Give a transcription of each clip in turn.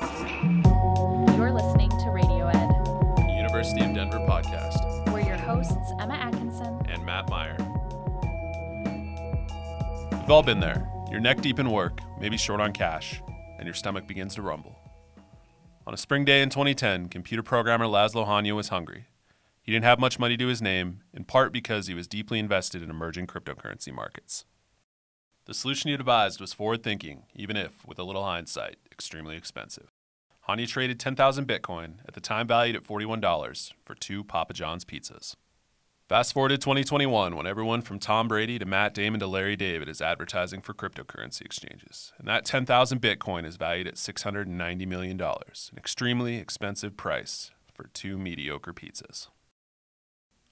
You're listening to Radio Ed. the University of Denver podcast, We're your hosts, Emma Atkinson. and Matt Meyer. We've all been there. You're neck deep in work, maybe short on cash, and your stomach begins to rumble. On a spring day in 2010, computer programmer Laszlo Hanyecz was hungry. He didn't have much money to his name, in part because he was deeply invested in emerging cryptocurrency markets. The solution he devised was forward thinking, even if, with a little hindsight, extremely expensive. Hanyecz traded 10,000 Bitcoin, at the time valued at $41, for two Papa John's pizzas. Fast forward to 2021, when everyone from Tom Brady to Matt Damon to Larry David is advertising for cryptocurrency exchanges. And that 10,000 Bitcoin is valued at $690 million, an extremely expensive price for two mediocre pizzas.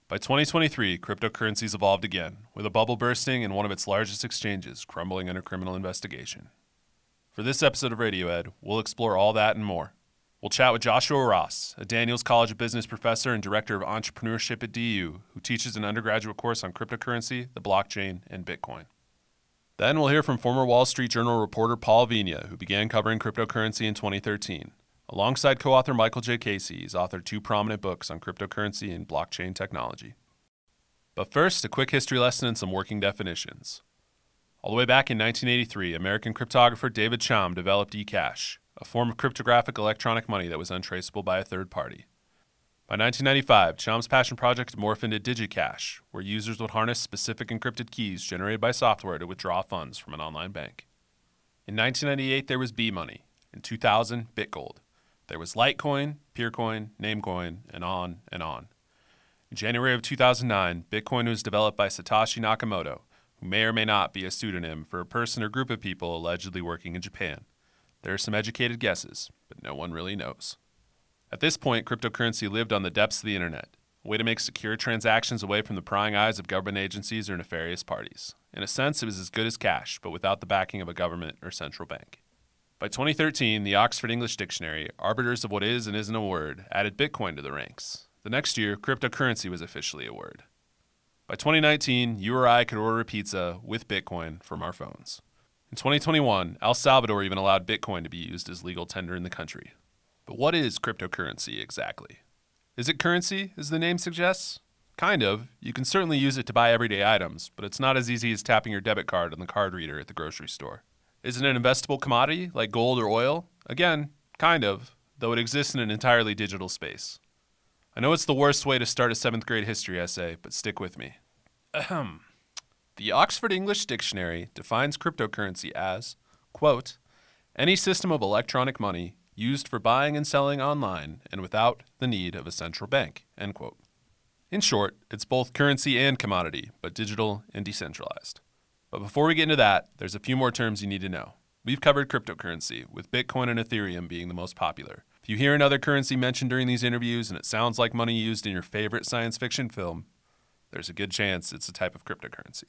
By 2023, cryptocurrencies evolved again, with a bubble bursting and one of its largest exchanges crumbling under criminal investigation. For this episode of Radio Ed, we'll explore all that and more. We'll chat with Joshua Ross, a Daniels College of Business professor and director of entrepreneurship at DU, who teaches an undergraduate course on cryptocurrency, the blockchain, and Bitcoin. Then we'll hear from former Wall Street Journal reporter Paul Vigna, who began covering cryptocurrency in 2013. Alongside co author Michael J. Casey, he's authored two prominent books on cryptocurrency and blockchain technology. But first, a quick history lesson and some working definitions. All the way back in 1983, American cryptographer David Chaum developed eCash, a form of cryptographic electronic money that was untraceable by a third party. By 1995, Chaum's passion project morphed into DigiCash, where users would harness specific encrypted keys generated by software to withdraw funds from an online bank. In 1998, there was B Money. In 2000, BitGold. There was Litecoin, Peercoin, Namecoin, and on and on. In January of 2009, Bitcoin was developed by Satoshi Nakamoto, who may or may not be a pseudonym for a person or group of people allegedly working in Japan. There are some educated guesses, but no one really knows. At this point, cryptocurrency lived on the depths of the internet, a way to make secure transactions away from the prying eyes of government agencies or nefarious parties. In a sense, it was as good as cash, but without the backing of a government or central bank. By 2013, the Oxford English Dictionary, arbiters of what is and isn't a word, added Bitcoin to the ranks. The next year, cryptocurrency was officially a word. By 2019, you or I could order a pizza with Bitcoin from our phones. In 2021, El Salvador even allowed Bitcoin to be used as legal tender in the country. But what is cryptocurrency exactly? Is it currency, as the name suggests? Kind of. You can certainly use it to buy everyday items, but it's not as easy as tapping your debit card on the card reader at the grocery store. Is it an investable commodity like gold or oil? Again, kind of, though it exists in an entirely digital space. I know it's the worst way to start a seventh grade history essay, but stick with me. Ahem. The Oxford English Dictionary defines cryptocurrency as, quote, any system of electronic money used for buying and selling online and without the need of a central bank, end quote. In short, it's both currency and commodity, but digital and decentralized. But before we get into that, there's a few more terms you need to know. We've covered cryptocurrency, with Bitcoin and Ethereum being the most popular. If you hear another currency mentioned during these interviews and it sounds like money used in your favorite science fiction film, there's a good chance it's a type of cryptocurrency.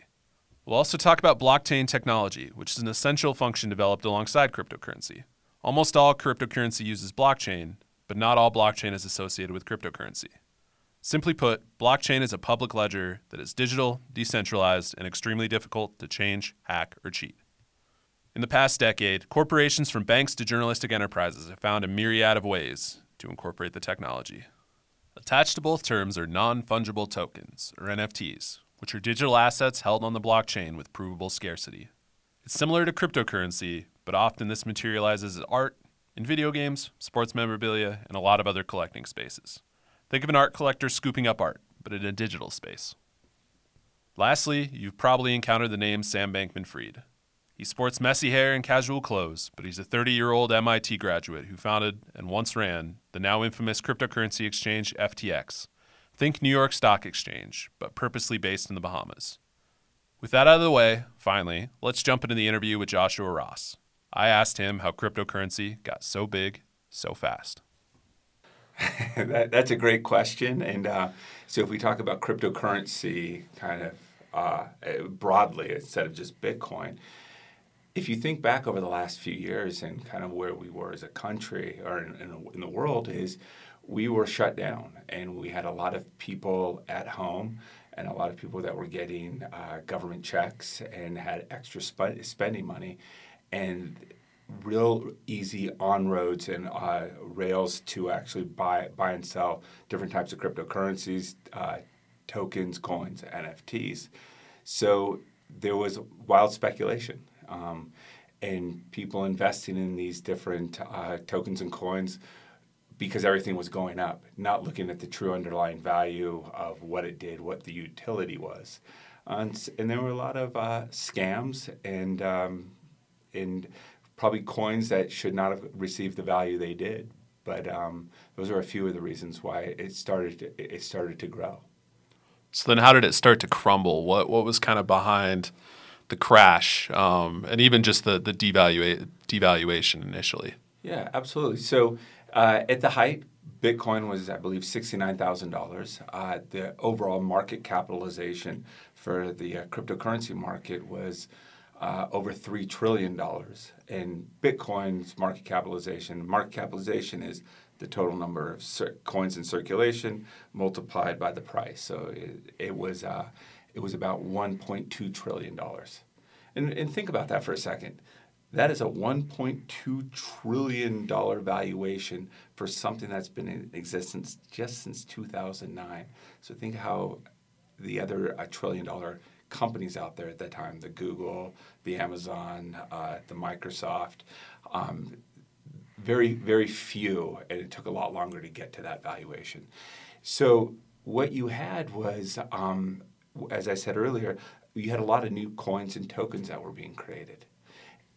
We'll also talk about blockchain technology, which is an essential function developed alongside cryptocurrency. Almost all cryptocurrency uses blockchain, but not all blockchain is associated with cryptocurrency. Simply put, blockchain is a public ledger that is digital, decentralized, and extremely difficult to change, hack, or cheat. In the past decade, corporations from banks to journalistic enterprises have found a myriad of ways to incorporate the technology. Attached to both terms are non fungible tokens, or NFTs, which are digital assets held on the blockchain with provable scarcity. It's similar to cryptocurrency, but often this materializes as art in video games, sports memorabilia, and a lot of other collecting spaces. Think of an art collector scooping up art, but in a digital space. Lastly, you've probably encountered the name Sam Bankman Fried. He sports messy hair and casual clothes, but he's a 30 year old MIT graduate who founded and once ran the now infamous cryptocurrency exchange FTX. Think New York Stock Exchange, but purposely based in the Bahamas. With that out of the way, finally, let's jump into the interview with Joshua Ross. I asked him how cryptocurrency got so big so fast. that, that's a great question. And uh, so, if we talk about cryptocurrency kind of uh, broadly instead of just Bitcoin, if you think back over the last few years and kind of where we were as a country or in, in, in the world, is we were shut down and we had a lot of people at home and a lot of people that were getting uh, government checks and had extra sp- spending money. And real easy on roads and uh, rails to actually buy buy and sell different types of cryptocurrencies, uh, tokens, coins, NFTs. So there was wild speculation. Um, and people investing in these different uh, tokens and coins because everything was going up, not looking at the true underlying value of what it did, what the utility was. And, and there were a lot of uh, scams and, um, and probably coins that should not have received the value they did. But um, those are a few of the reasons why it started to, it started to grow. So then, how did it start to crumble? What what was kind of behind the crash, um, and even just the the devalua- devaluation initially? Yeah, absolutely. So uh, at the height, Bitcoin was, I believe, $69,000. Uh, the overall market capitalization for the uh, cryptocurrency market was uh, over $3 trillion. And Bitcoin's market capitalization, market capitalization is the total number of cir- coins in circulation multiplied by the price. So it, it was, uh, it was about $1.2 trillion. And, and think about that for a second. That is a $1.2 trillion valuation for something that's been in existence just since 2009. So think how the other uh, trillion dollar companies out there at that time the Google, the Amazon, uh, the Microsoft um, very, very few, and it took a lot longer to get to that valuation. So, what you had was, um, as I said earlier, you had a lot of new coins and tokens that were being created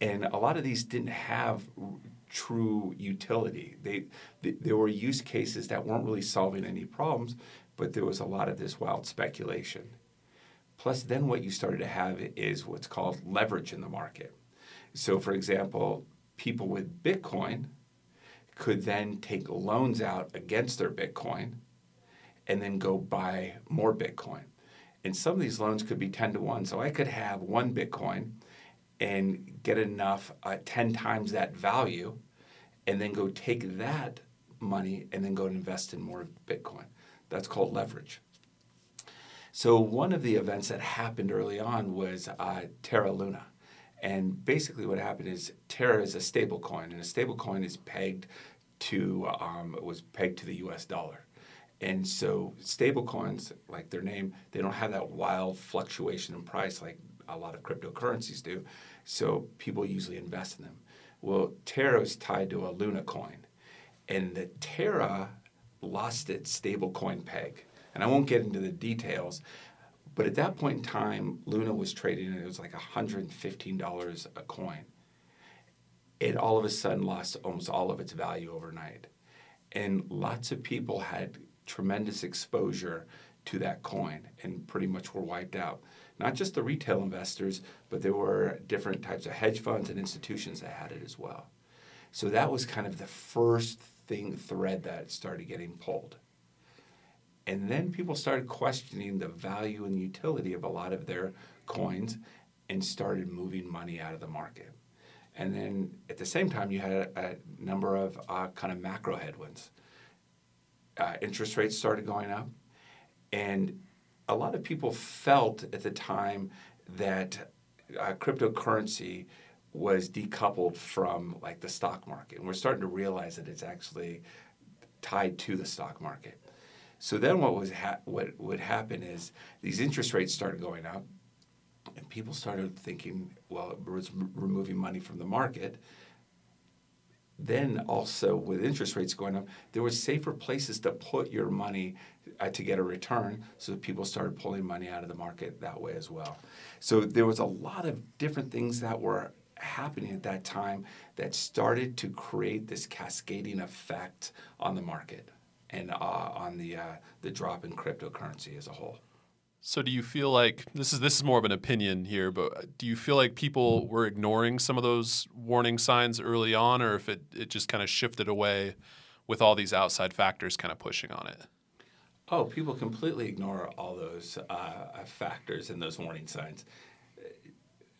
and a lot of these didn't have true utility. They, they, there were use cases that weren't really solving any problems, but there was a lot of this wild speculation. Plus, then what you started to have is what's called leverage in the market. So, for example, people with Bitcoin could then take loans out against their Bitcoin and then go buy more Bitcoin. And some of these loans could be 10 to 1. So I could have one Bitcoin and get enough uh, 10 times that value and then go take that money and then go and invest in more Bitcoin. That's called leverage. So, one of the events that happened early on was uh, Terra Luna. And basically, what happened is Terra is a stable coin, and a stable coin is pegged to, um, was pegged to the US dollar. And so, stable coins, like their name, they don't have that wild fluctuation in price like a lot of cryptocurrencies do. So people usually invest in them. Well, Terra is tied to a Luna coin, and the Terra lost its stable coin peg. And I won't get into the details, but at that point in time, Luna was trading, and it was like $115 a coin. It all of a sudden lost almost all of its value overnight. And lots of people had tremendous exposure to that coin and pretty much were wiped out not just the retail investors, but there were different types of hedge funds and institutions that had it as well. So that was kind of the first thing thread that started getting pulled. And then people started questioning the value and utility of a lot of their coins and started moving money out of the market. And then at the same time, you had a, a number of uh, kind of macro headwinds. Uh, interest rates started going up, and a lot of people felt at the time that uh, cryptocurrency was decoupled from like the stock market. And we're starting to realize that it's actually tied to the stock market. So then what was ha- what would happen is these interest rates started going up and people started thinking, well, it was removing money from the market then also with interest rates going up, there were safer places to put your money uh, to get a return. So people started pulling money out of the market that way as well. So there was a lot of different things that were happening at that time that started to create this cascading effect on the market and uh, on the uh, the drop in cryptocurrency as a whole. So do you feel like this is this is more of an opinion here, but do you feel like people were ignoring some of those warning signs early on, or if it, it just kind of shifted away with all these outside factors kind of pushing on it? Oh, people completely ignore all those uh, factors and those warning signs.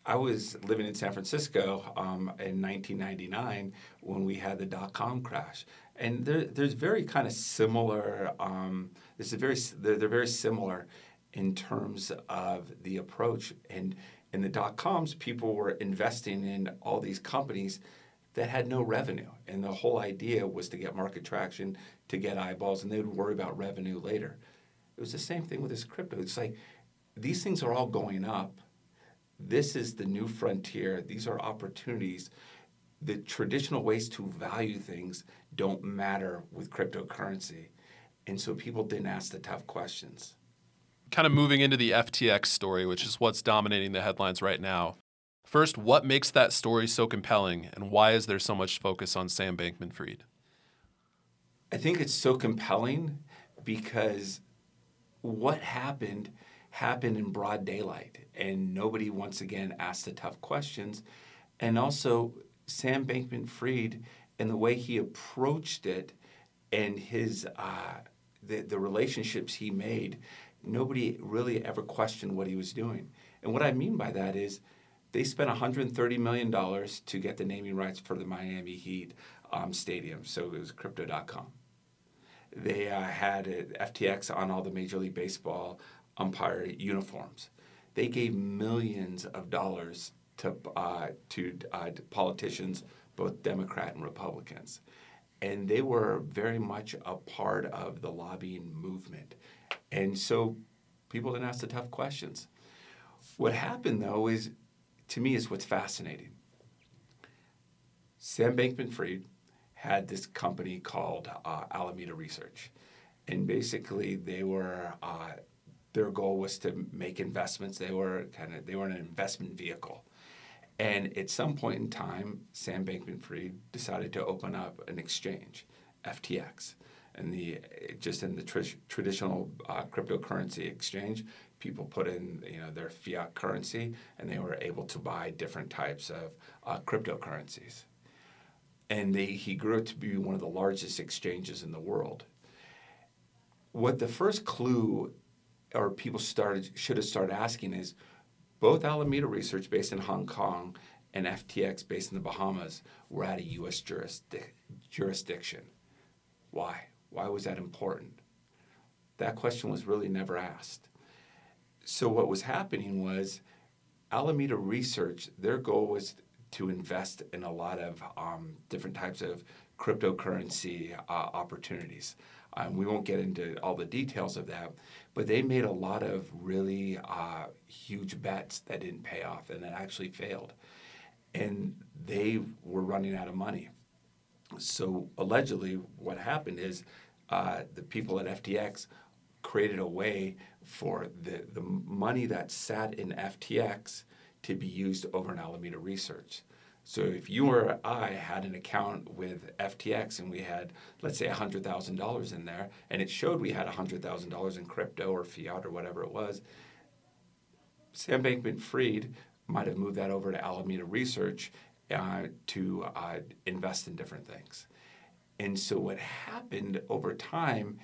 I was living in San Francisco um, in 1999 when we had the dot com crash, and there, there's very kind of similar. Um, this is very they're, they're very similar in terms of the approach. And in the dot coms, people were investing in all these companies that had no revenue. And the whole idea was to get market traction, to get eyeballs, and they would worry about revenue later. It was the same thing with this crypto. It's like these things are all going up. This is the new frontier. These are opportunities. The traditional ways to value things don't matter with cryptocurrency. And so people didn't ask the tough questions. Kind of moving into the FTX story, which is what's dominating the headlines right now. First, what makes that story so compelling, and why is there so much focus on Sam Bankman Fried? I think it's so compelling because what happened happened in broad daylight, and nobody once again asked the tough questions. And also, Sam Bankman Fried and the way he approached it and his uh, the, the relationships he made, nobody really ever questioned what he was doing. And what I mean by that is they spent $130 million to get the naming rights for the Miami Heat um, stadium. So it was crypto.com. They uh, had FTX on all the Major League Baseball umpire uniforms. They gave millions of dollars to, uh, to, uh, to politicians, both Democrat and Republicans. And they were very much a part of the lobbying movement. And so people didn't ask the tough questions. What happened, though, is to me is what's fascinating. Sam Bankman Fried had this company called uh, Alameda Research. And basically, they were, uh, their goal was to make investments. They were kind of, they were an investment vehicle. And at some point in time, Sam Bankman Fried decided to open up an exchange, FTX. And the just in the tr- traditional uh, cryptocurrency exchange, people put in you know their fiat currency and they were able to buy different types of uh, cryptocurrencies. And they, he grew to be one of the largest exchanges in the world. What the first clue or people started should have started asking is both alameda research based in hong kong and ftx based in the bahamas were out of us jurisdic- jurisdiction. Why why was that important that question was really never asked so what was happening was Alameda Research, their goal was to invest in a lot of um, different types of cryptocurrency uh, opportunities. Um, we won't get into all the details of that, but they made a lot of really uh, huge bets that didn't pay off and that actually failed. And they were running out of money. So allegedly, what happened is uh, the people at FTX created a way for the, the money that sat in FTX to be used over in Alameda Research. So if you or I had an account with FTX and we had, let's say, $100,000 in there, and it showed we had $100,000 in crypto or fiat or whatever it was, Sam Bankman Fried might have moved that over to Alameda Research uh, to uh, invest in different things. And so what happened over time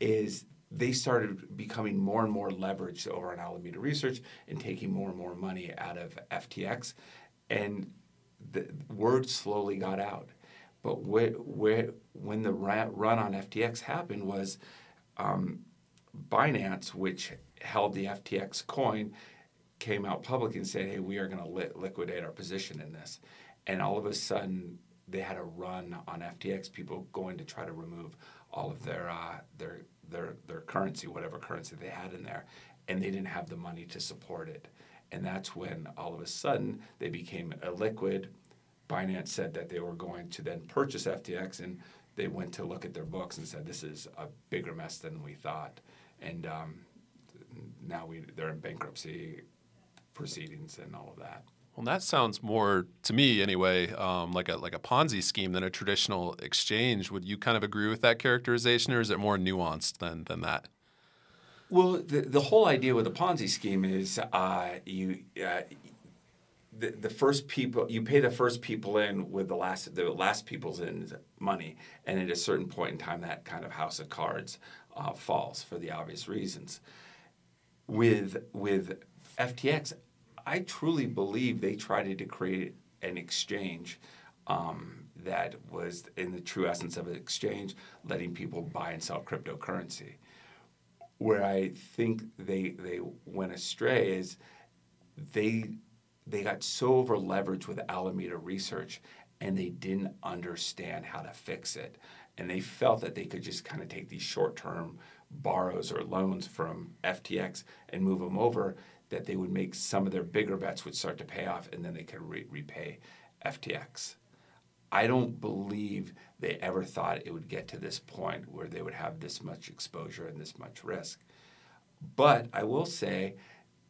is they started becoming more and more leveraged over on Alameda Research and taking more and more money out of FTX. And the word slowly got out. But where, where, when the run on FTX happened was um, Binance, which held the FTX coin, came out public and said, hey, we are going to li- liquidate our position in this. And all of a sudden, they had a run on FTX, people going to try to remove all of their, uh, their their their currency, whatever currency they had in there, and they didn't have the money to support it. And that's when all of a sudden they became illiquid. Binance said that they were going to then purchase FTX, and they went to look at their books and said this is a bigger mess than we thought. And um, now we they're in bankruptcy proceedings and all of that. Well, that sounds more to me, anyway, um, like a like a Ponzi scheme than a traditional exchange. Would you kind of agree with that characterization, or is it more nuanced than than that? Well, the the whole idea with a Ponzi scheme is uh, you. Uh, the, the first people you pay the first people in with the last the last people's in money, and at a certain point in time, that kind of house of cards uh, falls for the obvious reasons. With with FTX, I truly believe they tried to create an exchange um, that was, in the true essence of an exchange, letting people buy and sell cryptocurrency. Where I think they they went astray is they they got so over leveraged with Alameda Research, and they didn't understand how to fix it. And they felt that they could just kind of take these short term borrows or loans from FTX and move them over, that they would make some of their bigger bets would start to pay off and then they could re- repay FTX. I don't believe they ever thought it would get to this point where they would have this much exposure and this much risk. But I will say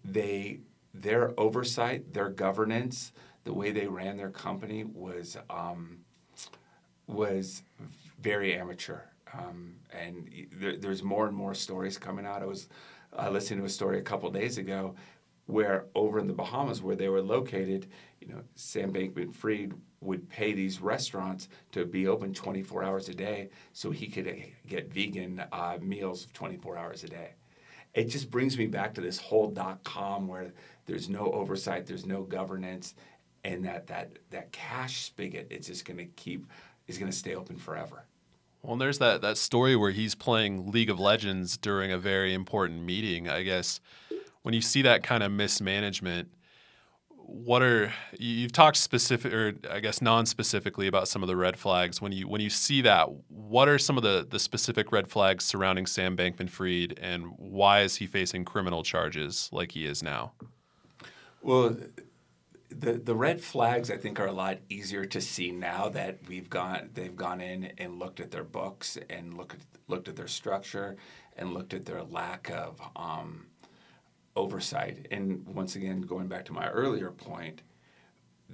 they their oversight, their governance, the way they ran their company was um, was very amateur. Um, and there, there's more and more stories coming out. I was uh, listening to a story a couple days ago where over in the Bahamas, where they were located, you know, Sam Bankman-Fried would pay these restaurants to be open 24 hours a day so he could uh, get vegan uh, meals 24 hours a day. It just brings me back to this whole dot com where there's no oversight, there's no governance, and that that that cash spigot is just going to keep is going to stay open forever. Well, there's that that story where he's playing League of Legends during a very important meeting. I guess when you see that kind of mismanagement, what are you've talked specific or I guess non-specifically about some of the red flags. When you when you see that, what are some of the the specific red flags surrounding Sam Bankman-Fried, and why is he facing criminal charges like he is now? Well, the the red flags I think are a lot easier to see now that we've gone they've gone in and looked at their books and looked at looked at their structure and looked at their lack of um, oversight. And once again, going back to my earlier point,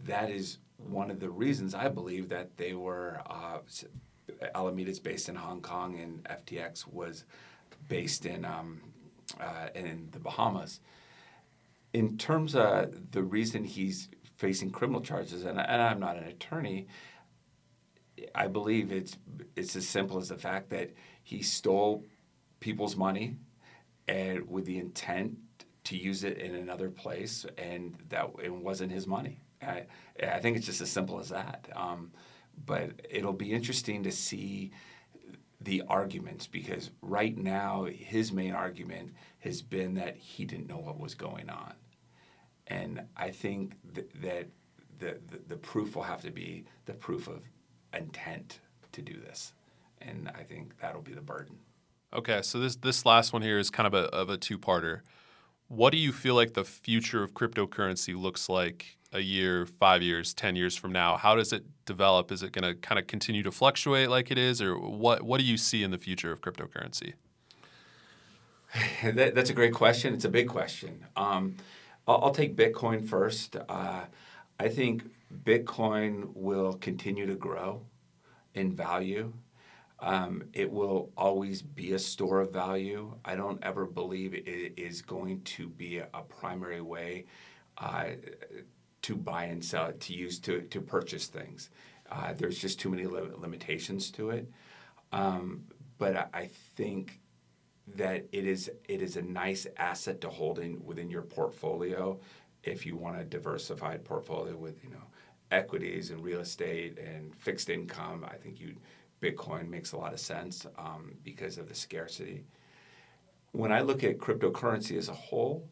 that is one of the reasons I believe that they were uh, Alameda's based in Hong Kong and FTX was based in um, uh, in the Bahamas in terms of the reason he's facing criminal charges, and, and I'm not an attorney, I believe it's it's as simple as the fact that he stole people's money and with the intent to use it in another place, and that it wasn't his money. I, I think it's just as simple as that. Um, but it'll be interesting to see the arguments because right now his main argument has been that he didn't know what was going on. And I think th- that the, the, the proof will have to be the proof of intent to do this. And I think that'll be the burden. Okay, so this this last one here is kind of a of a two parter. What do you feel like the future of cryptocurrency looks like a year, five years, ten years from now? How does it develop? Is it going to kind of continue to fluctuate like it is, or what? What do you see in the future of cryptocurrency? that, that's a great question. It's a big question. Um, I'll, I'll, take Bitcoin first. Uh, I think Bitcoin will continue to grow in value. Um, it will always be a store of value. I don't ever believe it is going to be a, primary way uh, to buy and sell, to use to, to purchase things. Uh, there's just too many li- limitations to it. Um, but I think that it is it is a nice asset to hold in within your portfolio if you want a diversified portfolio with you know equities and real estate and fixed income. I think you Bitcoin makes a lot of sense um, because of the scarcity. When I look at cryptocurrency as a whole,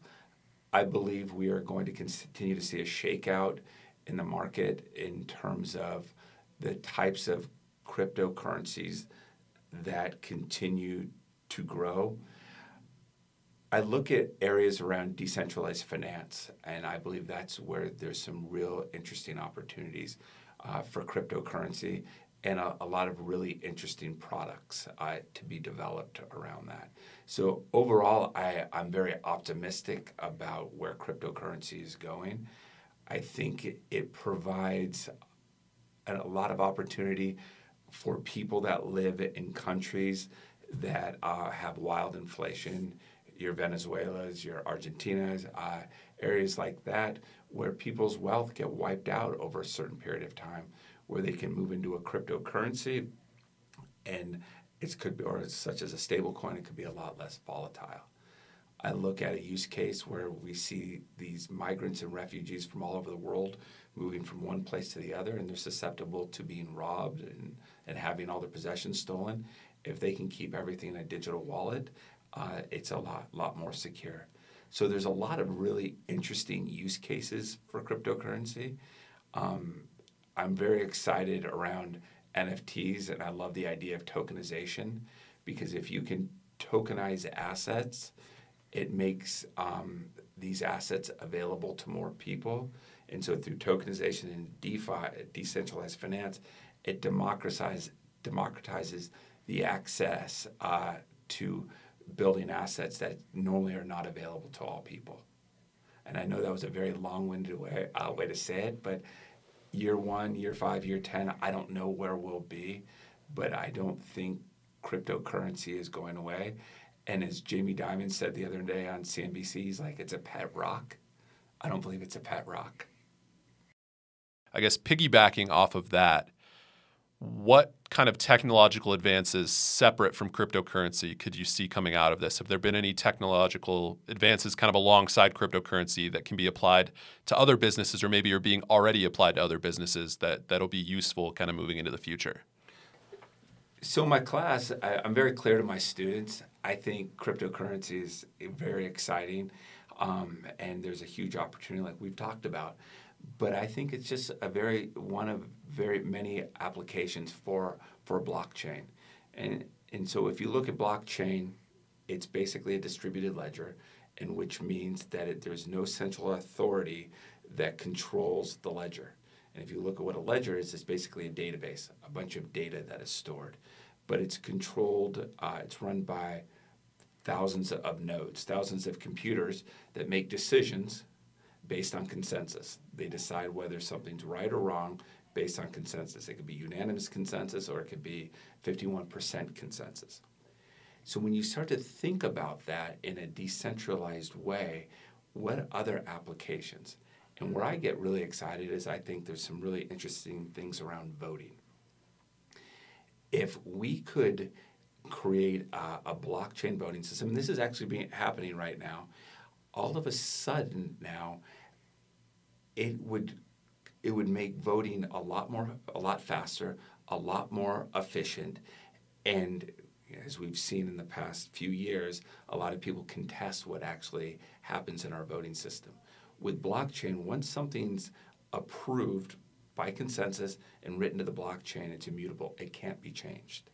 I believe we are going to continue to see a shakeout in the market in terms of the types of cryptocurrencies that continue to grow. I look at areas around decentralized finance, and I believe that's where there's some real interesting opportunities uh, for cryptocurrency and a, a, lot of really interesting products uh, to be developed around that. So overall, I, I'm very optimistic about where cryptocurrency is going. I think it, it provides a, a lot of opportunity for people that live in countries that uh, have wild inflation, your Venezuela's, your Argentina's, uh, areas like that, where people's wealth get wiped out over a certain period of time, where they can move into a cryptocurrency, and it could be, or such as a stable coin, it could be a lot less volatile. I look at a use case where we see these migrants and refugees from all over the world moving from one place to the other, and they're susceptible to being robbed and, and having all their possessions stolen if they can keep everything in a digital wallet, uh, it's a lot, lot more secure. So there's a lot of really interesting use cases for cryptocurrency. Um, I'm very excited around NFTs, and I love the idea of tokenization because if you can tokenize assets, it makes um, these assets available to more people. And so through tokenization and DeFi, decentralized finance, it democratizes, democratizes the access uh, to building assets that normally are not available to all people. And I know that was a very long-winded way, uh, way to say it, but year one, year five, year 10, I don't know where we'll be, but I don't think cryptocurrency is going away. And as Jamie Dimon said the other day on CNBC, he's like, it's a pet rock. I don't believe it's a pet rock. I guess piggybacking off of that, what kind of technological advances separate from cryptocurrency could you see coming out of this? Have there been any technological advances kind of alongside cryptocurrency that can be applied to other businesses or maybe are being already applied to other businesses that, that'll be useful kind of moving into the future? So, my class, I, am very clear to my students. I think cryptocurrency is very exciting, um, and there's a huge opportunity, like we've talked about but I think it's just a very one of very many applications for for blockchain, and and so if you look at blockchain, it's basically a distributed ledger, and which means that it, there's no central authority that controls the ledger. And if you look at what a ledger is, it's basically a database, a bunch of data that is stored, but it's controlled. Uh, it's run by thousands of nodes, thousands of computers that make decisions based on consensus. They decide whether something's right or wrong based on consensus. It could be unanimous consensus or it could be 51% consensus. So when you start to think about that in a decentralized way, what other applications? And where I get really excited is I think there's some really interesting things around voting. If we could create a, a blockchain voting system, and this is actually being, happening right now, all of a sudden now it would it would make voting a lot more a lot faster, a lot more efficient, and as we've seen in the past few years, a lot of people contest what actually happens in our voting system. With blockchain, once something's approved by consensus and written to the blockchain, it's immutable. It can't be changed.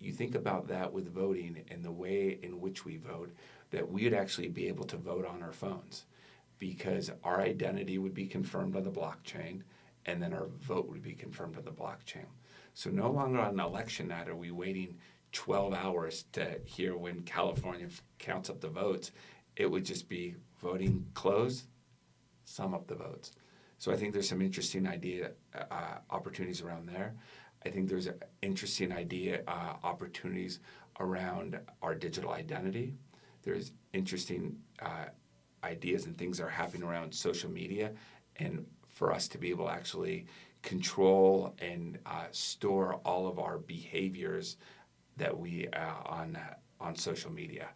You think about that with voting and the way in which we vote, that we would actually be able to vote on our phones because our identity would be confirmed on the blockchain and then our vote would be confirmed on the blockchain. So no longer on election night are we waiting 12 hours to hear when California counts up the votes. It would just be voting close, sum up the votes. So I think there's some interesting idea uh, opportunities around there. I think there's interesting idea uh, opportunities around our digital identity. There's interesting uh, ideas and things that are happening around social media, and for us to be able to actually control and uh, store all of our behaviors that we uh, on uh, on social media,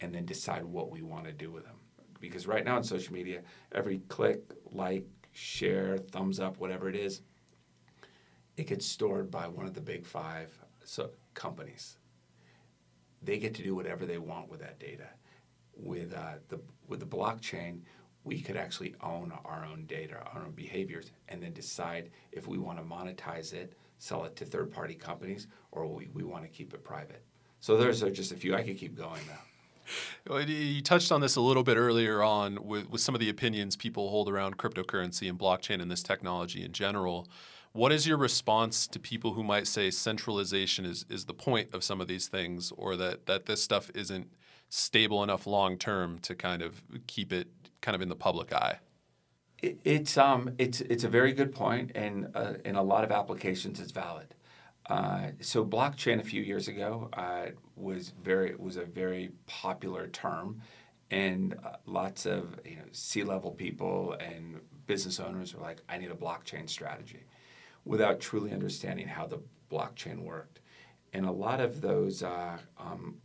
and then decide what we want to do with them. Because right now on social media, every click, like, share, thumbs up, whatever it is, it gets stored by one of the big five so companies. They get to do whatever they want with that data with uh, the with the blockchain, we could actually own our own data, our own behaviors, and then decide if we want to monetize it, sell it to third party companies, or we, we want to keep it private. So those are just a few. I could keep going now. You touched on this a little bit earlier on with, with some of the opinions people hold around cryptocurrency and blockchain and this technology in general. What is your response to people who might say centralization is, is the point of some of these things or that, that this stuff isn't stable enough long term to kind of keep it kind of in the public eye? it's um it's it's a very good point, and uh, in a lot of applications, it's valid. Uh, so blockchain a few years ago uh, was very was a very popular term, and uh, lots of you know C-level people and business owners were like, "I need a blockchain strategy," without truly understanding how the blockchain worked. And a lot of those uh, um,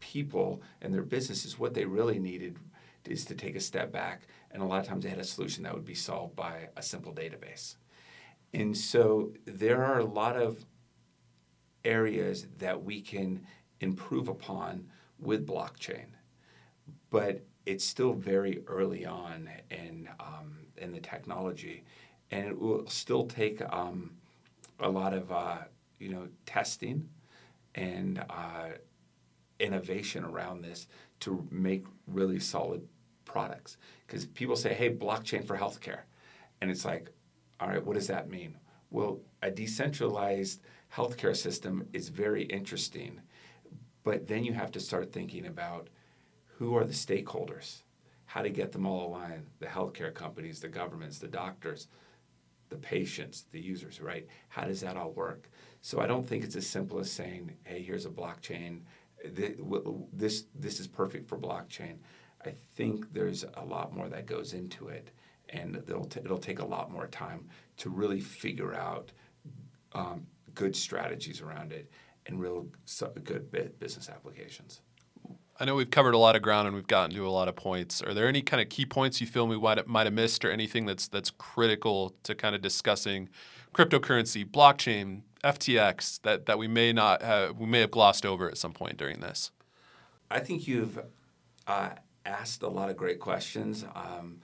people and their businesses, what they really needed is to take a step back. And a lot of times they had a solution that would be solved by a simple database. And so there are a lot of areas that we can improve upon with blockchain, but it's still very early on in, um, in the technology. And it will still take um, a lot of uh, you know testing and uh, innovation around this to make really solid products. Because people say, "Hey, blockchain for healthcare," and it's like, all right, what does that mean? Well, a decentralized healthcare system is very interesting, but then you have to start thinking about who are the stakeholders, how to get them all aligned the healthcare companies, the governments, the doctors, the patients, the users, right? How does that all work? So I don't think it's as simple as saying, hey, here's a blockchain. This, this is perfect for blockchain. I think there's a lot more that goes into it, and it'll, t- it'll take a lot more time to really figure out um, good strategies around it and real good business applications. I know we've covered a lot of ground and we've gotten to a lot of points. Are there any kind of key points you feel we might have, missed, or anything that's that's critical to kind of discussing cryptocurrency, blockchain, FTX that that we may not have, we may have glossed over at some point during this? I think you've uh, asked a lot of great questions. Um,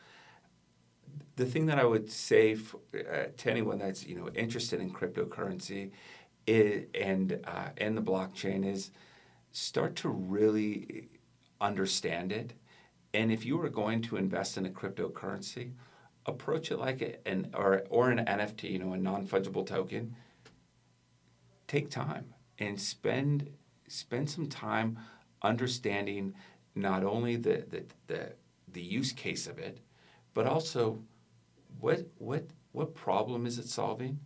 the thing that I would say uh, to anyone that's you know interested in cryptocurrency is, and uh, and the blockchain is start to really understand it. And if you are going to invest in a cryptocurrency, approach it like an or or an NFT, you know, a non fungible token. Take time and spend spend some time understanding not only the the the, the use case of it, but also what what what problem is it solving?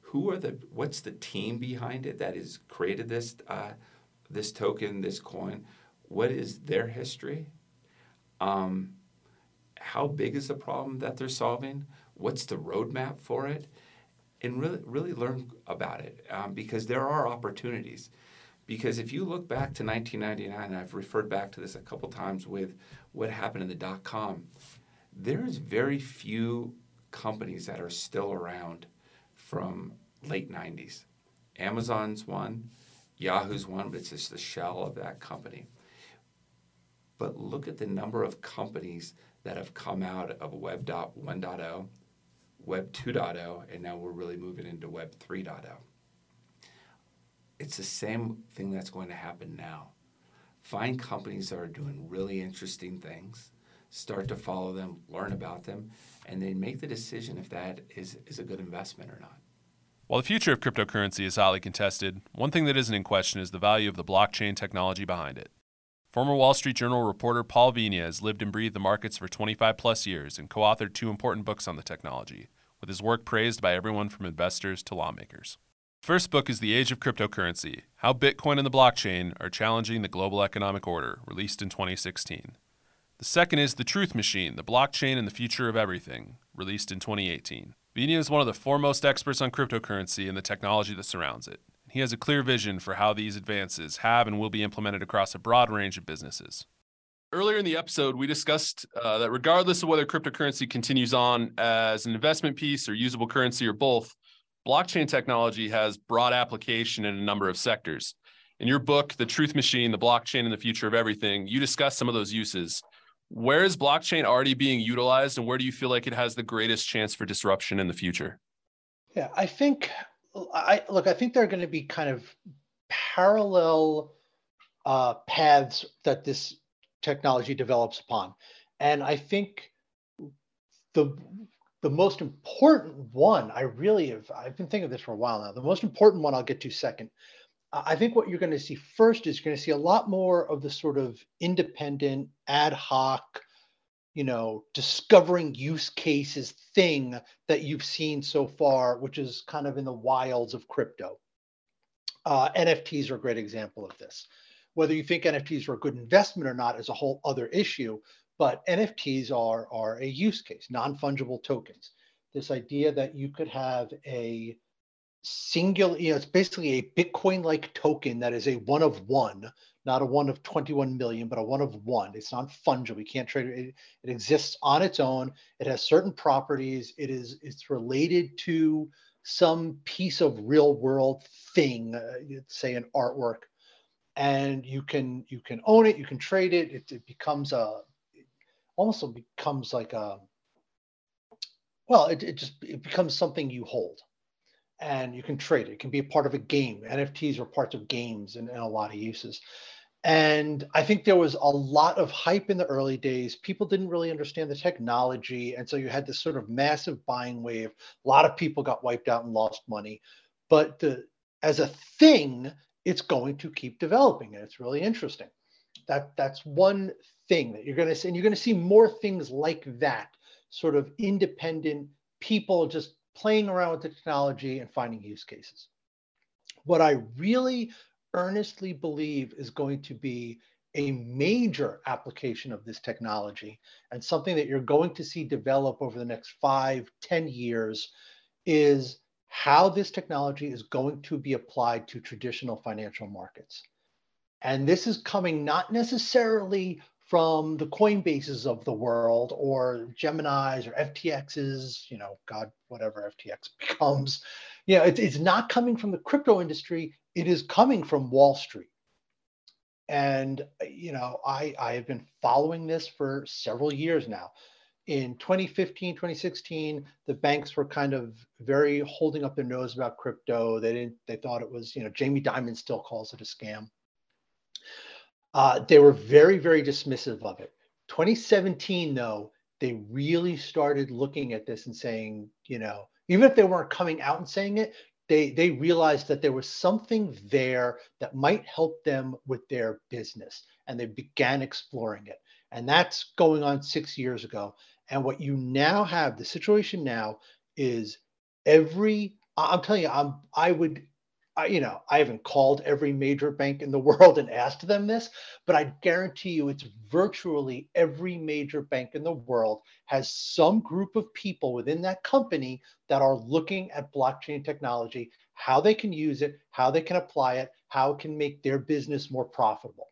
Who are the what's the team behind it that has created this uh, this token, this coin? What is their history? Um, how big is the problem that they're solving? What's the roadmap for it? And really, really learn about it um, because there are opportunities. Because if you look back to 1999, and I've referred back to this a couple times with what happened in the dot com, there's very few companies that are still around from late 90s. Amazon's one, Yahoo's one, but it's just the shell of that company. But look at the number of companies that have come out of Web 1.0, Web 2.0, and now we're really moving into Web 3.0. It's the same thing that's going to happen now. Find companies that are doing really interesting things, start to follow them, learn about them, and then make the decision if that is, is a good investment or not. While the future of cryptocurrency is highly contested, one thing that isn't in question is the value of the blockchain technology behind it. Former Wall Street Journal reporter Paul Vigna has lived and breathed the markets for 25 plus years and co authored two important books on the technology, with his work praised by everyone from investors to lawmakers. The first book is The Age of Cryptocurrency How Bitcoin and the Blockchain Are Challenging the Global Economic Order, released in 2016. The second is The Truth Machine The Blockchain and the Future of Everything, released in 2018. Vigna is one of the foremost experts on cryptocurrency and the technology that surrounds it. He has a clear vision for how these advances have and will be implemented across a broad range of businesses. Earlier in the episode, we discussed uh, that regardless of whether cryptocurrency continues on as an investment piece or usable currency or both, blockchain technology has broad application in a number of sectors. In your book, The Truth Machine, The Blockchain and the Future of Everything, you discuss some of those uses. Where is blockchain already being utilized, and where do you feel like it has the greatest chance for disruption in the future? Yeah, I think I look. I think there are going to be kind of parallel uh, paths that this technology develops upon, and I think the the most important one I really have I've been thinking of this for a while now. The most important one I'll get to second I think what you're going to see first is you're going to see a lot more of the sort of independent, ad hoc, you know, discovering use cases thing that you've seen so far, which is kind of in the wilds of crypto. Uh, NFTs are a great example of this. Whether you think NFTs are a good investment or not is a whole other issue, but NFTs are, are a use case, non fungible tokens. This idea that you could have a singular, you know, it's basically a Bitcoin like token that is a one of one, not a one of 21 million, but a one of one. It's not fungible. We can't trade it. It exists on its own. It has certain properties. It is, it's related to some piece of real world thing, uh, say an artwork. And you can you can own it, you can trade it. It, it becomes a it almost becomes like a well, it, it just it becomes something you hold and you can trade it. It can be a part of a game. NFTs are parts of games in a lot of uses. And I think there was a lot of hype in the early days. People didn't really understand the technology. And so you had this sort of massive buying wave. A lot of people got wiped out and lost money. But the, as a thing, it's going to keep developing. And it's really interesting. That, that's one thing that you're going to see. And you're going to see more things like that, sort of independent people just playing around with the technology and finding use cases. What I really earnestly believe is going to be a major application of this technology and something that you're going to see develop over the next five, ten years is how this technology is going to be applied to traditional financial markets. And this is coming not necessarily from the Coinbases of the world or Geminis or FTXs, you know, God, whatever FTX becomes. You know, it, it's not coming from the crypto industry, it is coming from Wall Street. And, you know, I, I have been following this for several years now. In 2015, 2016, the banks were kind of very holding up their nose about crypto. They didn't, they thought it was, you know, Jamie Dimon still calls it a scam. Uh, they were very, very dismissive of it. 2017, though, they really started looking at this and saying, you know, even if they weren't coming out and saying it, they they realized that there was something there that might help them with their business, and they began exploring it. And that's going on six years ago. And what you now have, the situation now is every. I'm telling you, I'm I would I, you know, I haven't called every major bank in the world and asked them this, but I guarantee you it's virtually every major bank in the world has some group of people within that company that are looking at blockchain technology, how they can use it, how they can apply it, how it can make their business more profitable.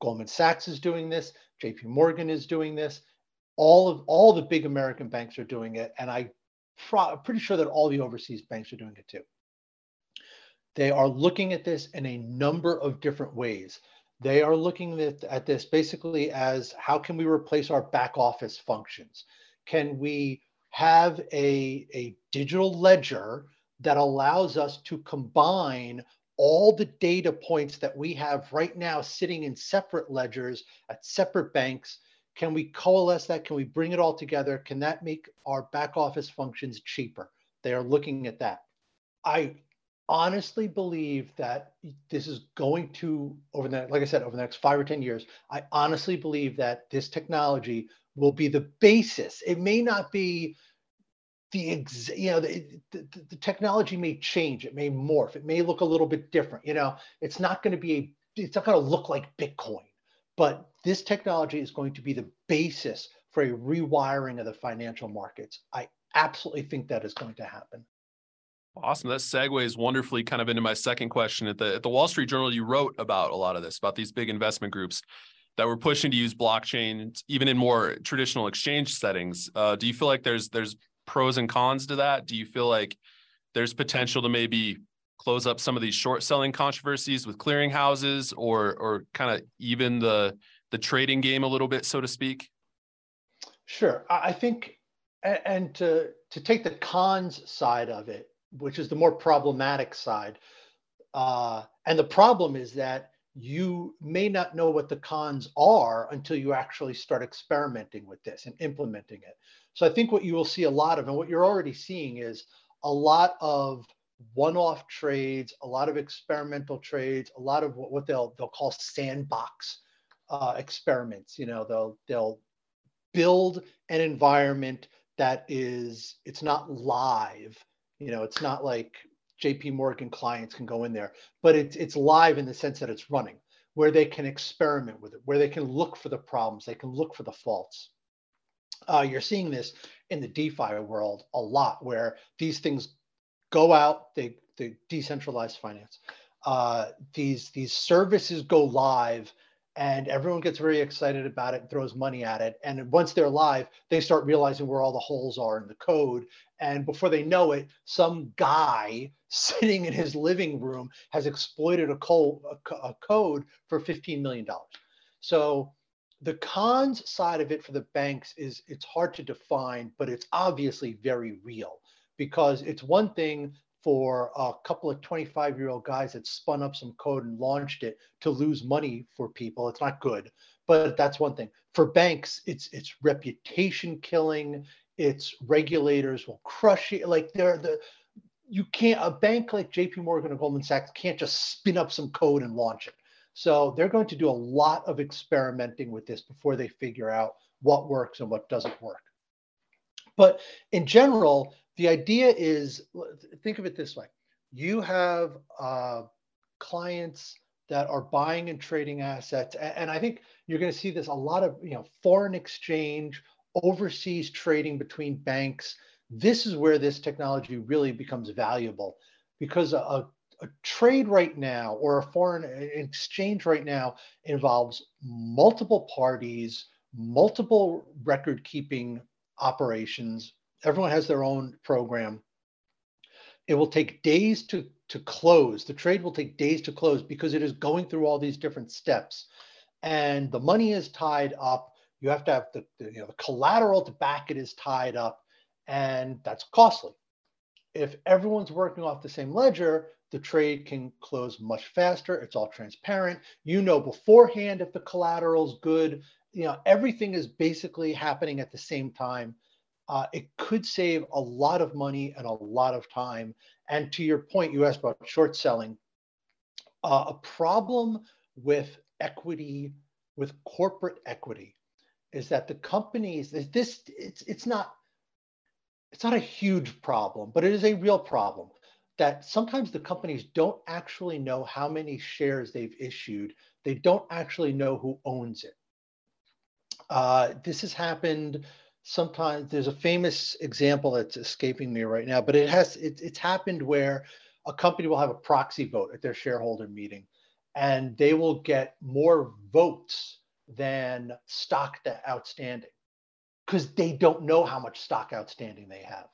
Goldman Sachs is doing this, JP Morgan is doing this, all of all the big American banks are doing it, and I am pretty sure that all the overseas banks are doing it too. They are looking at this in a number of different ways. They are looking at, at this basically as how can we replace our back office functions? Can we have a, a digital ledger that allows us to combine all the data points that we have right now sitting in separate ledgers at separate banks? Can we coalesce that? Can we bring it all together? Can that make our back office functions cheaper? They are looking at that. I honestly believe that this is going to over the like I said over the next five or ten years. I honestly believe that this technology will be the basis. It may not be the ex, you know the, the, the technology may change. It may morph. It may look a little bit different. You know, it's not going to be a. It's not going to look like Bitcoin, but this technology is going to be the basis for a rewiring of the financial markets. I absolutely think that is going to happen. Awesome. That segues wonderfully kind of into my second question. At the at the Wall Street Journal, you wrote about a lot of this, about these big investment groups that were pushing to use blockchain even in more traditional exchange settings. Uh, do you feel like there's there's pros and cons to that? Do you feel like there's potential to maybe close up some of these short selling controversies with clearinghouses or or kind of even the the trading game a little bit, so to speak? Sure. I think and to to take the cons side of it, which is the more problematic side. Uh, and the problem is that you may not know what the cons are until you actually start experimenting with this and implementing it. So I think what you will see a lot of, and what you're already seeing is a lot of one-off trades, a lot of experimental trades, a lot of what, they'll they'll call sandbox uh, experiments. You know, they'll they'll build an environment that is it's not live you know, it's not like JP Morgan clients can go in there, but it's it's live in the sense that it's running, where they can experiment with it, where they can look for the problems, they can look for the faults. Uh, you're seeing this in the DeFi world a lot, where these things go out, they they decentralized finance. Uh, these these services go live and everyone gets very excited about it and throws money at it. And once they're live, they start realizing where all the holes are in the code. And before they know it, some guy sitting in his living room has exploited a, co- a, a code for $15 million. So the cons side of it for the banks is it's hard to define, but it's obviously very real because it's one thing for a couple of 25 year old guys that spun up some code and launched it to lose money for people. It's not good, but that's one thing. For banks, it's it's reputation killing. It's regulators will crush you. Like they're the you can't a bank like JP Morgan or Goldman Sachs can't just spin up some code and launch it. So they're going to do a lot of experimenting with this before they figure out what works and what doesn't work. But in general, the idea is think of it this way. You have uh, clients that are buying and trading assets and i think you're going to see this a lot of you know foreign exchange overseas trading between banks. This is where this technology really becomes valuable because a, a trade right now or a foreign exchange right now involves multiple parties multiple record keeping operations everyone has their own program. It will take days to, to close. The trade will take days to close because it is going through all these different steps. And the money is tied up. You have to have the, the, you know, the collateral to back it is tied up, and that's costly. If everyone's working off the same ledger, the trade can close much faster. It's all transparent. You know beforehand if the collateral's good. You know, everything is basically happening at the same time uh, it could save a lot of money and a lot of time. And to your point, you asked about short selling. Uh, a problem with equity, with corporate equity, is that the companies this it's it's not it's not a huge problem, but it is a real problem that sometimes the companies don't actually know how many shares they've issued. They don't actually know who owns it. Uh, this has happened sometimes there's a famous example that's escaping me right now, but it has it, it's happened where a company will have a proxy vote at their shareholder meeting, and they will get more votes than stock that outstanding because they don't know how much stock outstanding they have.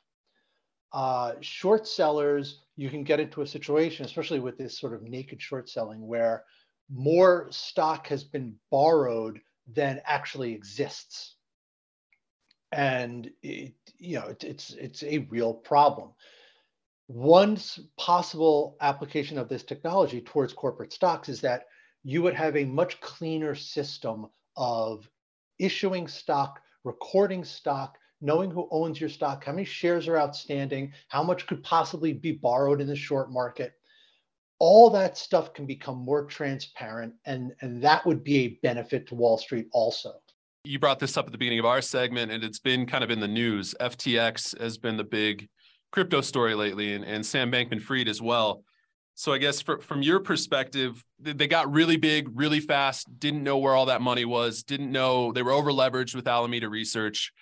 Uh, short sellers, you can get into a situation, especially with this sort of naked short selling, where more stock has been borrowed than actually exists and it, you know it, it's it's a real problem. One possible application of this technology towards corporate stocks is that you would have a much cleaner system of issuing stock, recording stock, knowing who owns your stock, how many shares are outstanding, how much could possibly be borrowed in the short market. All that stuff can become more transparent, and, and that would be a benefit to Wall Street also. You brought this up at the beginning of our segment, and it's been kind of in the news. FTX has been the big crypto story lately, and, and Sam Bankman Fried as well. So I guess for, from your perspective, they got really big, really fast, didn't know where all that money was, didn't know they were over leveraged with Alameda Research.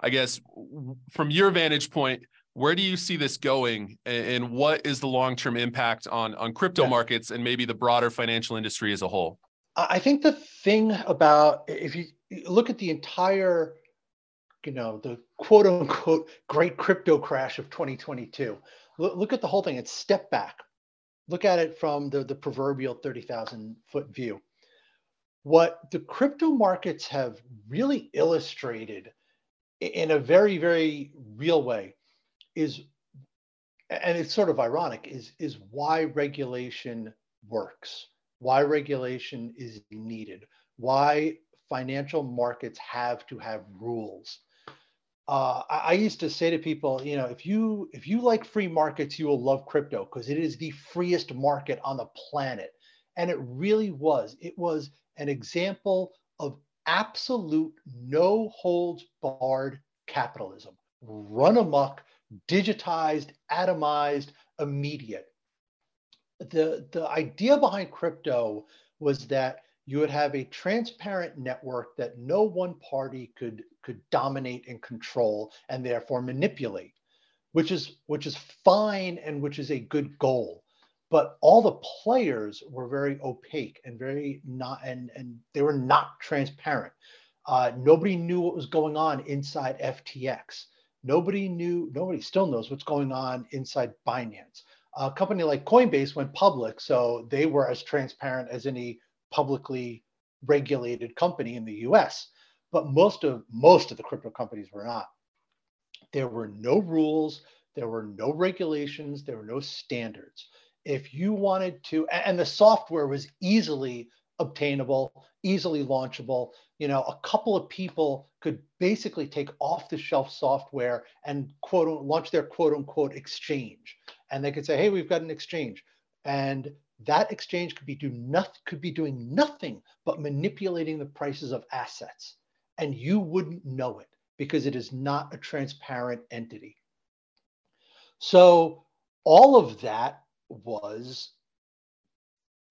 I guess from your vantage point, where do you see this going and what is the long-term impact on, on crypto yeah. markets and maybe the broader financial industry as a whole? I think the thing about if you look at the entire, you know, the quote unquote great crypto crash of 2022. Look, look at the whole thing and step back. Look at it from the, the proverbial 30,000 foot view. What the crypto markets have really illustrated in a very, very real way is, and it's sort of ironic, is, is why regulation works, why regulation is needed, why financial markets have to have rules. Uh, I, I, used to say to people, you know, if you if you like free markets, you will love crypto because it is the freest market on the planet, and it really was. It was an example of absolute no holds barred capitalism, run amok, digitized, atomized, immediate. The the idea behind crypto was that you would have a transparent network that no one party could could dominate and control and therefore manipulate which is which is fine and which is a good goal. But all the players were very opaque and very not and and they were not transparent. Uh, nobody knew what was going on inside ftx nobody knew nobody still knows what's going on inside binance. A company like coinbase went public so they were as transparent as any publicly regulated company in the US, but most of most of the crypto companies were not. There were no rules, there were no regulations, there were no standards. If you wanted to, and the software was easily obtainable, easily launchable. You know, a couple of people could basically take off the shelf software and quote launch their quote unquote exchange. And they could say, hey, we've got an exchange. And that exchange could be do could be doing nothing but manipulating the prices of assets and you wouldn't know it because it is not a transparent entity. So all of that was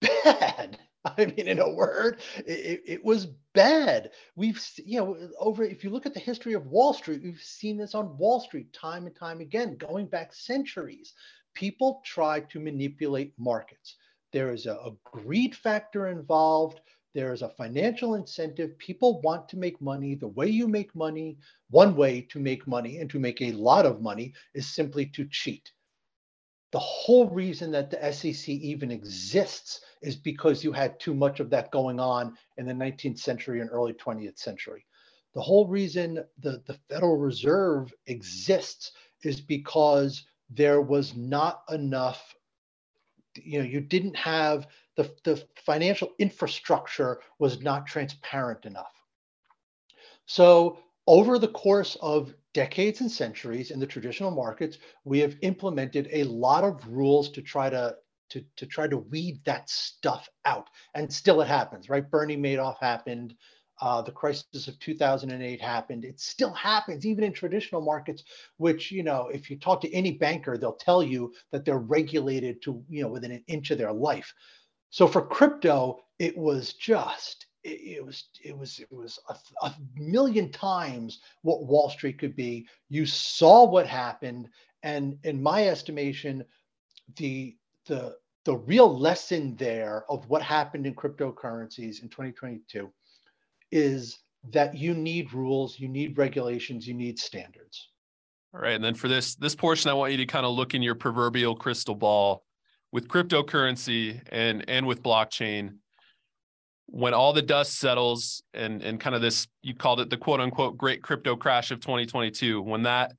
bad. I mean in a word it, it was bad. We've you know over if you look at the history of wall street we've seen this on wall street time and time again going back centuries. People try to manipulate markets there is a, a greed factor involved. There is a financial incentive. People want to make money. The way you make money, one way to make money and to make a lot of money is simply to cheat. The whole reason that the SEC even exists is because you had too much of that going on in the 19th century and early 20th century. The whole reason the, the Federal Reserve exists is because there was not enough you know you didn't have the, the financial infrastructure was not transparent enough. So over the course of decades and centuries in the traditional markets we have implemented a lot of rules to try to to, to try to weed that stuff out. And still it happens right? Bernie madoff happened uh, the crisis of 2008 happened. It still happens, even in traditional markets, which, you know, if you talk to any banker, they'll tell you that they're regulated to, you know, within an inch of their life. So for crypto, it was just, it, it was, it was, it was a, a million times what Wall Street could be. You saw what happened. And in my estimation, the, the, the real lesson there of what happened in cryptocurrencies in 2022 is that you need rules, you need regulations, you need standards. All right. And then for this this portion, I want you to kind of look in your proverbial crystal ball with cryptocurrency and and with blockchain. When all the dust settles and and kind of this, you called it the quote unquote great crypto crash of 2022. When that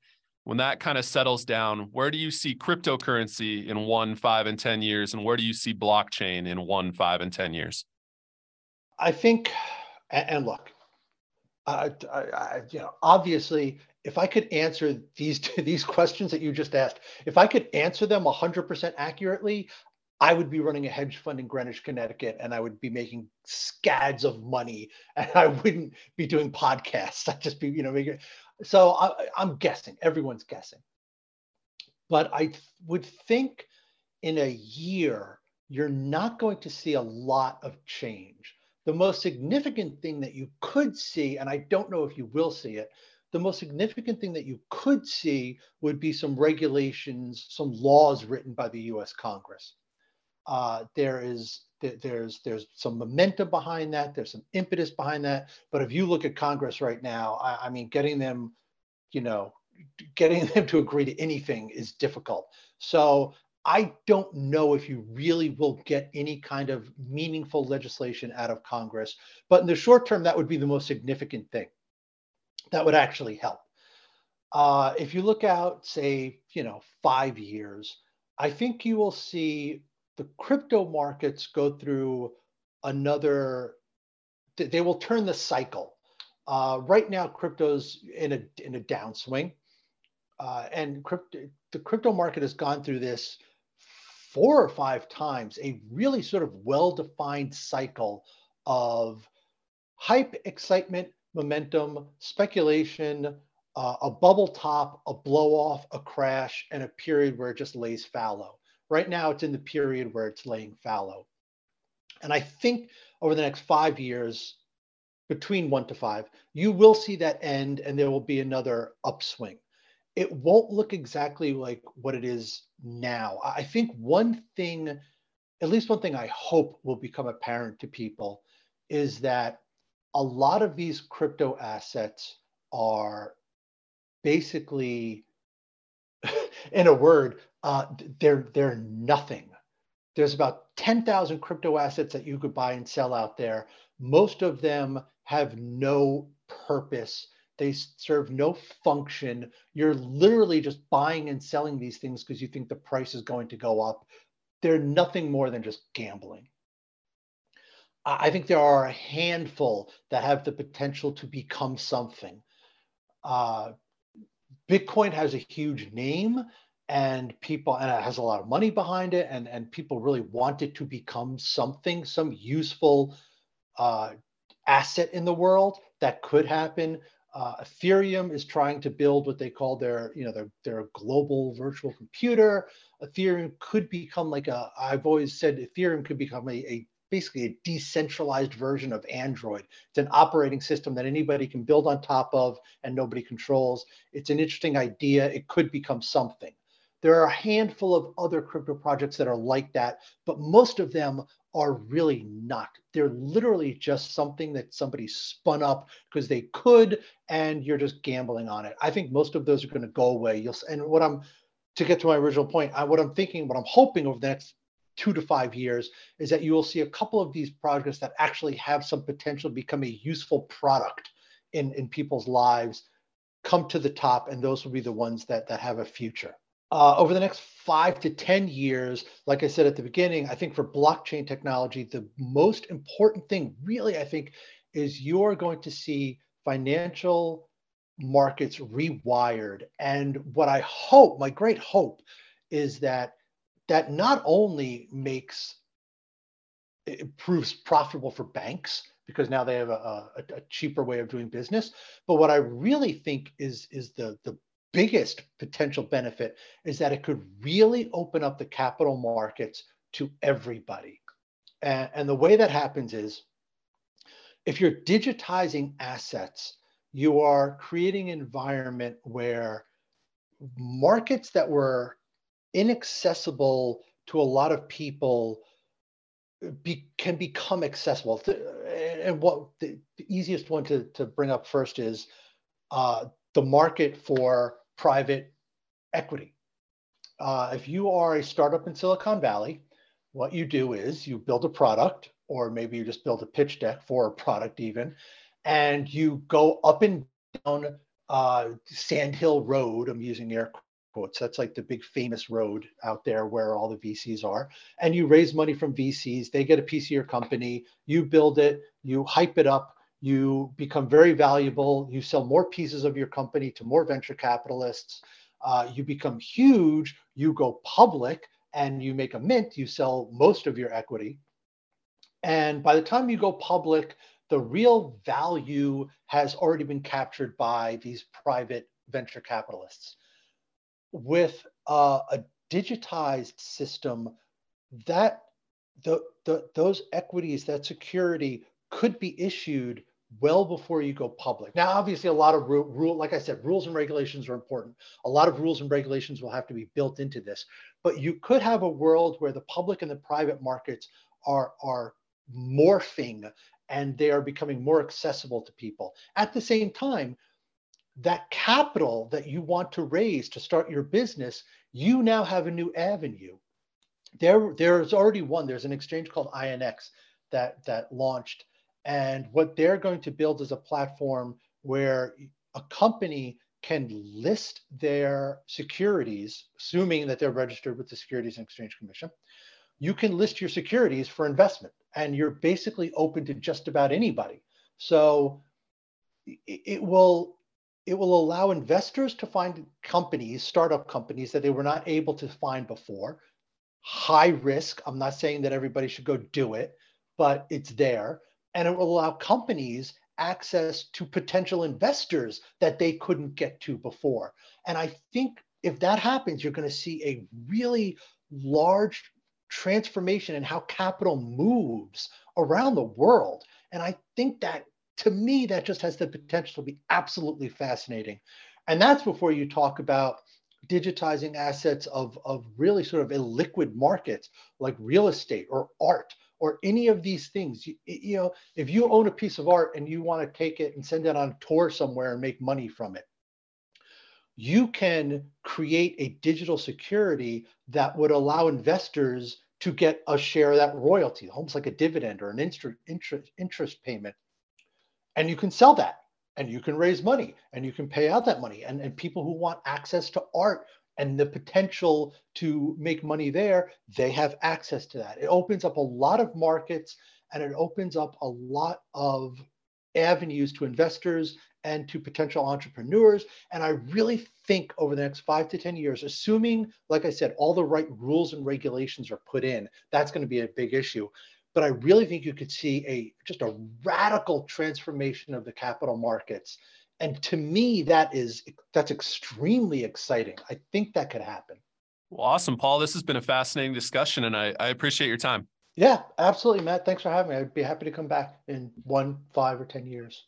when that kind of settles down, where do you see cryptocurrency in one, five, and 10 years? And where do you see blockchain in one, five, and 10 years? I think and, and look, I, I, you know, obviously, if I could answer these these questions that you just asked, if I could answer them 100% accurately, I would be running a hedge fund in Greenwich, Connecticut, and I would be making scads of money, and I wouldn't be doing podcasts. I'd just be, you know, making. So I, I'm guessing. Everyone's guessing, but I would think in a year you're not going to see a lot of change the most significant thing that you could see, and I don't know if you will see it, the most significant thing that you could see would be some regulations, some laws written by the U.S. Congress. Uh, there is there's there's some momentum behind that. There's some impetus behind that. But if you look at Congress right now, I, I mean, getting them, you know, getting them to agree to anything is difficult. So I don't know if you really will get any kind of meaningful legislation out of Congress, but in the short term, that would be the most significant thing. That would actually help. Uh, if you look out, say, you know, five years, I think you will see the crypto markets go through another. They will turn the cycle. Uh, right now, crypto's in a in a downswing, uh, and crypto, the crypto market has gone through this four or five times a really sort of well defined cycle of hype, excitement, momentum, speculation, uh, a bubble top, a blow off, a crash, and a period where it just lays fallow. Right now, it's in the period where it's laying fallow. And I think over the next five years, between one to five, you will see that end and there will be another upswing it won't look exactly like what it is now. I think one thing, at least one thing I hope will become apparent to people is that a lot of these crypto assets are basically, in a word, uh, they're they're nothing. there's about 10,000 crypto assets that you could buy and sell out there. Most of them have no purpose. They serve no function. You're literally just buying and selling these things because you think the price is going to go up. They're nothing more than just gambling. I think there are a handful that have the potential to become something. Uh, Bitcoin has a huge name and people and it has a lot of money behind it and, and people really want it to become something, some useful uh, asset in the world that could happen. Uh, Ethereum is trying to build what they call their, you know, their, their global virtual computer. Ethereum could become like a, I've always said Ethereum could become a, a basically a decentralized version of Android. It's an operating system that anybody can build on top of and nobody controls. It's an interesting idea. It could become something. There are a handful of other crypto projects that are like that, but most of them are really not. They're literally just something that somebody spun up because they could, and you're just gambling on it. I think most of those are going to go away. You'll and what I'm to get to my original point, I, what I'm thinking, what I'm hoping over the next two to five years is that you will see a couple of these projects that actually have some potential to become a useful product in, in people's lives come to the top, and those will be the ones that, that have a future. Uh, over the next five to 10 years, like I said at the beginning, I think for blockchain technology, the most important thing, really, I think, is you're going to see financial markets rewired. And what I hope, my great hope, is that that not only makes it proves profitable for banks because now they have a, a, a, cheaper way of doing business. But what I really think is is the the biggest potential benefit is that it could really open up the capital markets to everybody. And, and the way that happens is if you're digitizing assets, you are creating an environment where markets that were inaccessible to a lot of people be, can become accessible. And what the, the, easiest one to, to bring up first is uh, the market for private equity. Uh, if you are a startup in Silicon Valley, what you do is you build a product, or maybe you just build a pitch deck for a product, even, and you go up and down uh, Sand Hill Road. I'm using air quotes. That's like the big famous road out there where all the VCs are. And you raise money from VCs, they get a piece of your company, you build it, you hype it up, you become very valuable, you sell more pieces of your company to more venture capitalists, uh, you become huge, you go public, and you make a mint, you sell most of your equity. And by the time you go public, the real value has already been captured by these private venture capitalists with uh, a digitized system, that the, the, those equities, that security could be issued well before you go public. Now, obviously, a lot of rule, rule, like I said, rules and regulations are important. A lot of rules and regulations will have to be built into this. But you could have a world where the public and the private markets are are morphing and they are becoming more accessible to people. At the same time, that capital that you want to raise to start your business, you now have a new avenue. There, there's already one. There's an exchange called INX that that launched, and what they're going to build is a platform where a company can list their securities, assuming that they're registered with the Securities and Exchange Commission. You can list your securities for investment, and you're basically open to just about anybody. So it will it will allow investors to find companies, startup companies that they were not able to find before. High risk. I'm not saying that everybody should go do it, but it's there. And it will allow companies access to potential investors that they couldn't get to before. And I think if that happens, you're going to see a really large transformation in how capital moves around the world. And I think that to me, that just has the potential to be absolutely fascinating. And that's before you talk about digitizing assets of, of really sort of illiquid markets like real estate or art or any of these things. You, you know, if you own a piece of art and you want to take it and send it on a tour somewhere and make money from it, you can create a digital security that would allow investors to get a share of that royalty, almost like a dividend or an interest, interest, interest payment. And you can sell that and you can raise money and you can pay out that money. And, and people who want access to art and the potential to make money there, they have access to that. It opens up a lot of markets and it opens up a lot of avenues to investors and to potential entrepreneurs. And I really think over the next five to 10 years, assuming, like I said, all the right rules and regulations are put in, that's going to be a big issue. But I really think you could see a just a radical transformation of the capital markets. And to me, that is that's extremely exciting. I think that could happen. Well, awesome, Paul. This has been a fascinating discussion, and I, I appreciate your time. Yeah, absolutely, Matt. Thanks for having me. I'd be happy to come back in one, five, or 10 years.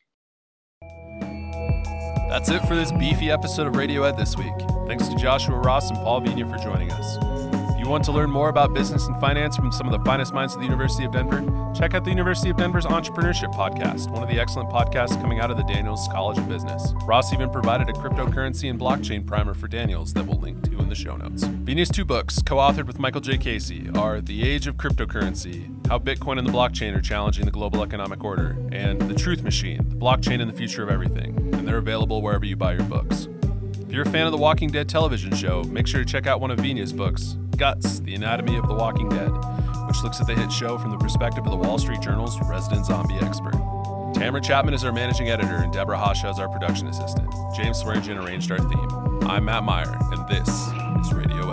That's it for this beefy episode of Radio Ed this week. Thanks to Joshua Ross and Paul Vigna for joining us. You want to learn more about business and finance from some of the finest minds at the University of Denver, check out the University of Denver's Entrepreneurship Podcast, one of the excellent podcasts coming out of the Daniels College of Business. Ross even provided a cryptocurrency and blockchain primer for Daniels that we'll link to in the show notes. Vigna's two books, co authored with Michael J. Casey, are The Age of Cryptocurrency How Bitcoin and the Blockchain Are Challenging the Global Economic Order, and The Truth Machine The Blockchain and the Future of Everything. And they're available wherever you buy your books. If you're a fan of the Walking Dead television show, make sure to check out one of Vigna's books, Guts The Anatomy of the Walking Dead, which looks at the hit show from the perspective of the Wall Street Journal's resident zombie expert. Tamara Chapman is our managing editor, and Deborah Hasha is our production assistant. James Swearingen arranged our theme. I'm Matt Meyer, and this is Radio